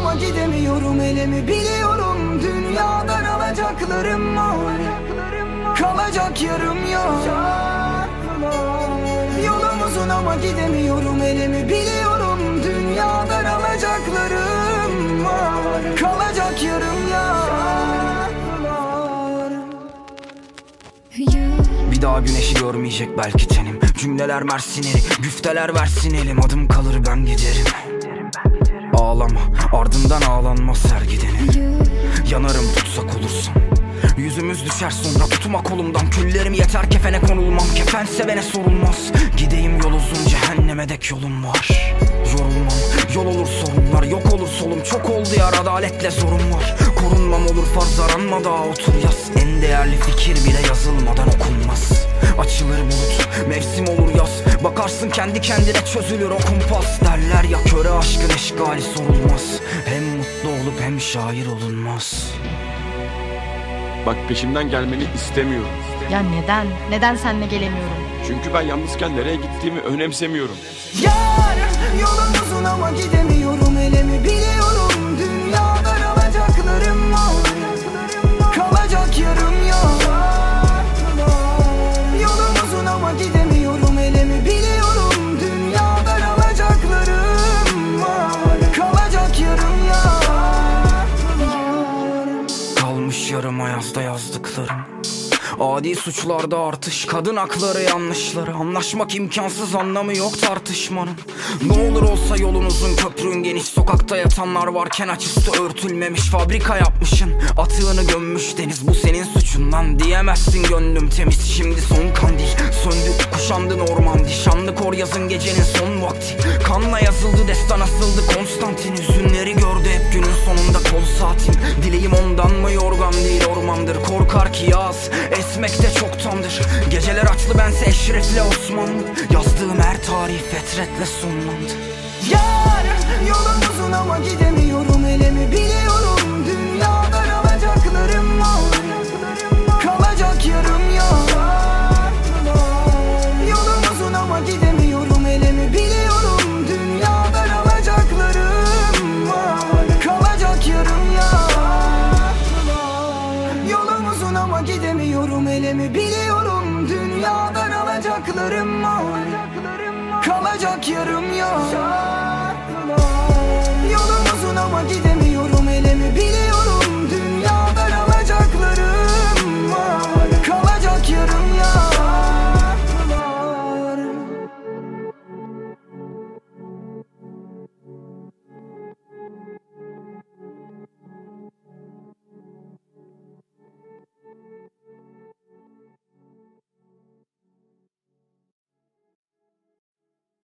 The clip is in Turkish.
ama gidemiyorum elimi biliyorum Dünyadan alacaklarım var. Kalacak yarım yok. Yolum uzun ama gidemiyorum elimi biliyorum Dünyadan alacaklarım var. Kalacak yarım yok Bir daha güneşi görmeyecek belki tenim. Cümleler mersineri Güfteler versin elim. Adım kalır ben giderim Ağlama. Ardından ağlanmaz her gidenin Yanarım tutsak olursan Yüzümüz düşer sonra tutma kolumdan. Küllerim yeter kefene konulmam. Kefen sevene sorulmaz. Gideyim yol uzun cehenneme dek yolum var. Yorulmam. Yol olur sorunlar Yok olur solum. Çok oldu ya adaletle zorum var. Korunmam olur farz aranma daha otur yaz En değerli fikir bile yazılmadan okunmaz. Açılır bulut mevsim olur yaz. Bakarsın kendi kendine çözülür o kumpas Derler eşgali sorulmaz Hem mutlu olup hem şair olunmaz Bak peşimden gelmeni istemiyorum. Ya neden? Neden seninle gelemiyorum? Çünkü ben yalnızken nereye gittiğimi önemsemiyorum. Yar yolum uzun ama gidemiyorum elimi biliyorum Ayazda yazdıklarım. Adi suçlarda artış Kadın hakları yanlışları. Anlaşmak imkansız anlamı yok tartışmanın. Ne olur olsa yolunuzun köprün geniş. Sokakta yatanlar varken açıstı örtülmemiş. Fabrika yapmışın Atığını gömmüş deniz. Bu senin suçundan diyemezsin gönlüm temiz. Şimdi son kandil Söndü kuşandın orman Şanlı kor yazın gecenin Korkar ki yaz. Esmek de çoktandır. Geceler açlı bense eşrefle Osmanlı Yazdığım her tarih fetretle sonlandı. Yar yolum uzun ama gidemiyorum. Elimi biliyorum gidemiyorum elimi biliyorum. Dünyadan alacaklarım var. Kalacak yarım yok